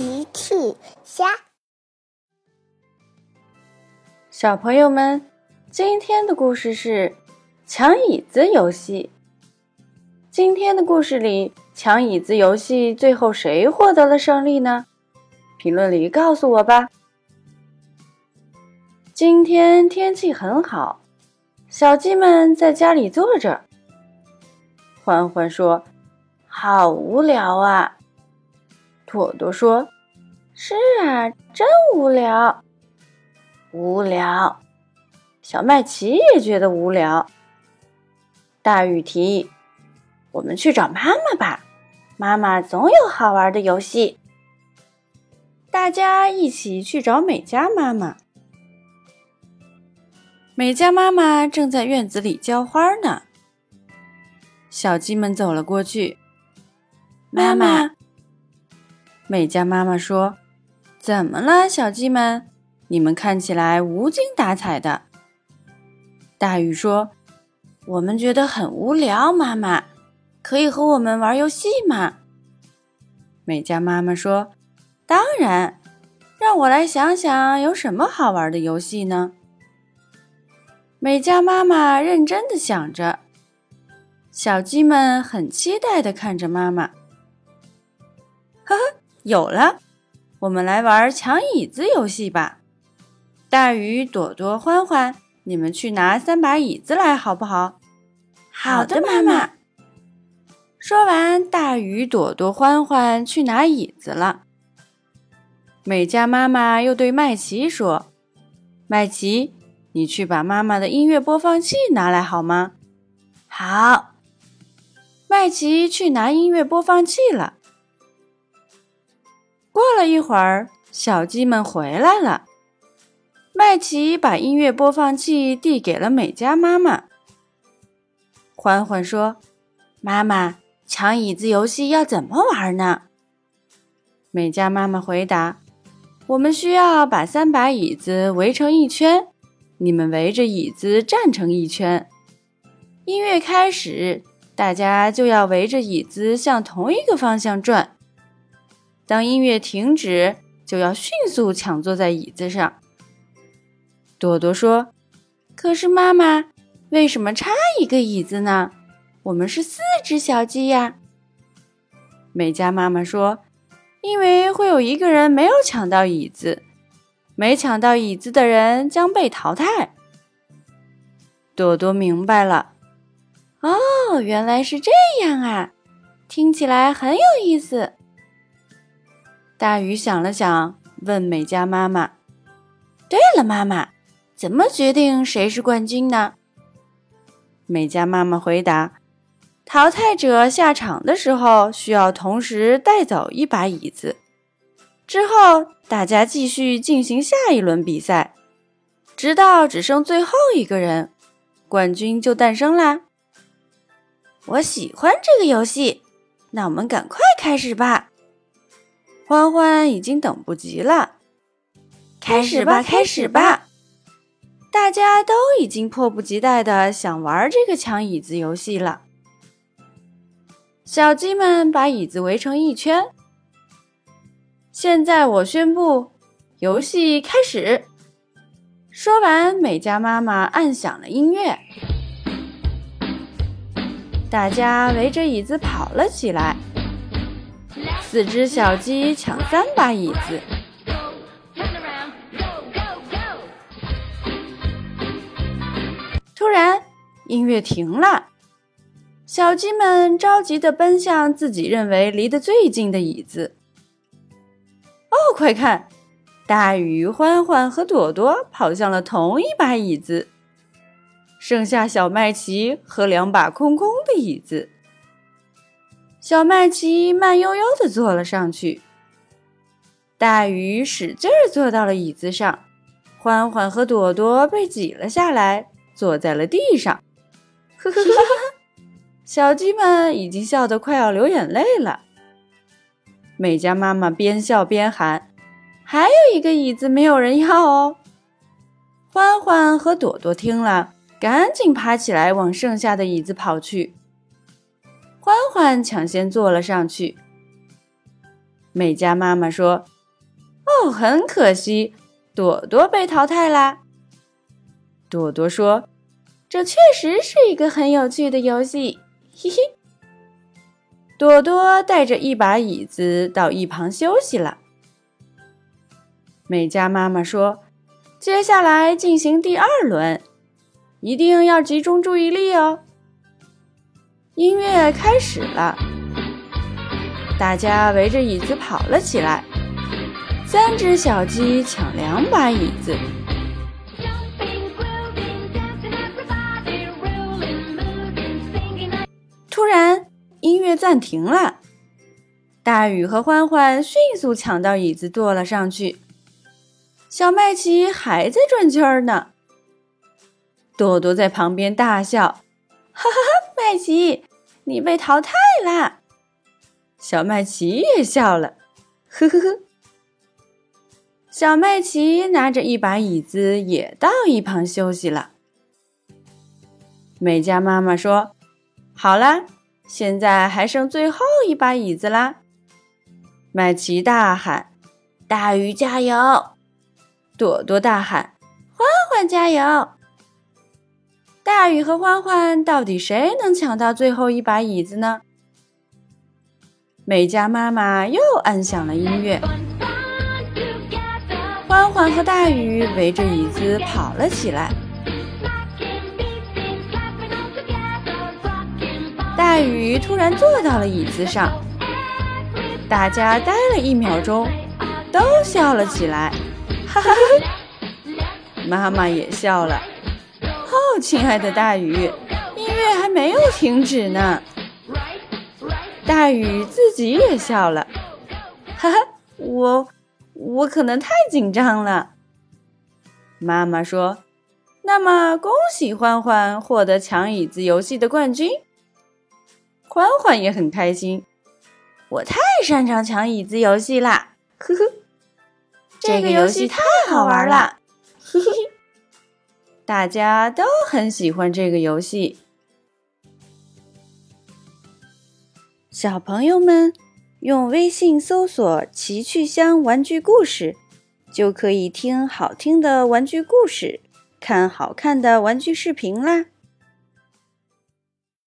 奇趣虾，小朋友们，今天的故事是抢椅子游戏。今天的故事里，抢椅子游戏最后谁获得了胜利呢？评论里告诉我吧。今天天气很好，小鸡们在家里坐着。欢欢说：“好无聊啊。”朵朵说：“是啊，真无聊。”无聊。小麦琪也觉得无聊。大雨提议：“我们去找妈妈吧，妈妈总有好玩的游戏。”大家一起去找美嘉妈妈。美嘉妈妈正在院子里浇花呢。小鸡们走了过去，妈妈。美嘉妈妈说：“怎么了，小鸡们？你们看起来无精打采的。”大鱼说：“我们觉得很无聊，妈妈，可以和我们玩游戏吗？”美嘉妈妈说：“当然，让我来想想有什么好玩的游戏呢？”美嘉妈妈认真的想着，小鸡们很期待的看着妈妈。呵呵。有了，我们来玩抢椅子游戏吧！大鱼、朵朵、欢欢，你们去拿三把椅子来，好不好？好的，妈妈。说完，大鱼、朵朵、欢欢去拿椅子了。美嘉妈妈又对麦琪说：“麦琪，你去把妈妈的音乐播放器拿来好吗？”好。麦琪去拿音乐播放器了。过了一会儿，小鸡们回来了。麦琪把音乐播放器递给了美嘉妈妈。欢欢说：“妈妈，抢椅子游戏要怎么玩呢？”美嘉妈妈回答：“我们需要把三把椅子围成一圈，你们围着椅子站成一圈。音乐开始，大家就要围着椅子向同一个方向转。”当音乐停止，就要迅速抢坐在椅子上。朵朵说：“可是妈妈，为什么差一个椅子呢？我们是四只小鸡呀。”美嘉妈妈说：“因为会有一个人没有抢到椅子，没抢到椅子的人将被淘汰。”朵朵明白了。哦，原来是这样啊，听起来很有意思。大鱼想了想，问美嘉妈妈：“对了，妈妈，怎么决定谁是冠军呢？”美嘉妈妈回答：“淘汰者下场的时候，需要同时带走一把椅子。之后，大家继续进行下一轮比赛，直到只剩最后一个人，冠军就诞生啦。”我喜欢这个游戏，那我们赶快开始吧。欢欢已经等不及了，开始吧，开始吧！大家都已经迫不及待的想玩这个抢椅子游戏了。小鸡们把椅子围成一圈。现在我宣布，游戏开始。说完，美嘉妈妈按响了音乐，大家围着椅子跑了起来。四只小鸡抢三把椅子。突然，音乐停了，小鸡们着急地奔向自己认为离得最近的椅子。哦，快看！大鱼、欢欢和朵朵跑向了同一把椅子，剩下小麦琪和两把空空的椅子。小麦琪慢悠悠地坐了上去，大鱼使劲儿坐到了椅子上，欢欢和朵朵被挤了下来，坐在了地上。呵呵呵呵，小鸡们已经笑得快要流眼泪了。美嘉妈妈边笑边喊：“还有一个椅子没有人要哦！”欢欢和朵朵听了，赶紧爬起来往剩下的椅子跑去。欢欢抢先坐了上去。美嘉妈妈说：“哦，很可惜，朵朵被淘汰啦。”朵朵说：“这确实是一个很有趣的游戏，嘿嘿。”朵朵带着一把椅子到一旁休息了。美嘉妈妈说：“接下来进行第二轮，一定要集中注意力哦。”音乐开始了，大家围着椅子跑了起来。三只小鸡抢两把椅子。突然，音乐暂停了。大雨和欢欢迅速抢到椅子，坐了上去。小麦琪还在转圈儿呢。朵朵在旁边大笑：“哈哈哈，麦琪，你被淘汰啦！”小麦琪也笑了：“呵呵呵。”小麦琪拿着一把椅子，也到一旁休息了。美嘉妈妈说。好啦，现在还剩最后一把椅子啦！麦琪大喊：“大鱼加油！”朵朵大喊：“欢欢加油！”大雨和欢欢到底谁能抢到最后一把椅子呢？美嘉妈妈又按响了音乐，欢欢和大雨围着椅子跑了起来。大雨突然坐到了椅子上，大家呆了一秒钟，都笑了起来，哈哈！妈妈也笑了。亲爱的大雨，音乐还没有停止呢。大雨自己也笑了，哈哈！我我可能太紧张了。妈妈说：“那么恭喜欢欢获得抢椅子游戏的冠军。”欢欢也很开心，我太擅长抢椅子游戏啦！呵呵，这个游戏太好玩了！嘿嘿嘿，大家都很喜欢这个游戏。小朋友们用微信搜索“奇趣箱玩具故事”，就可以听好听的玩具故事，看好看的玩具视频啦！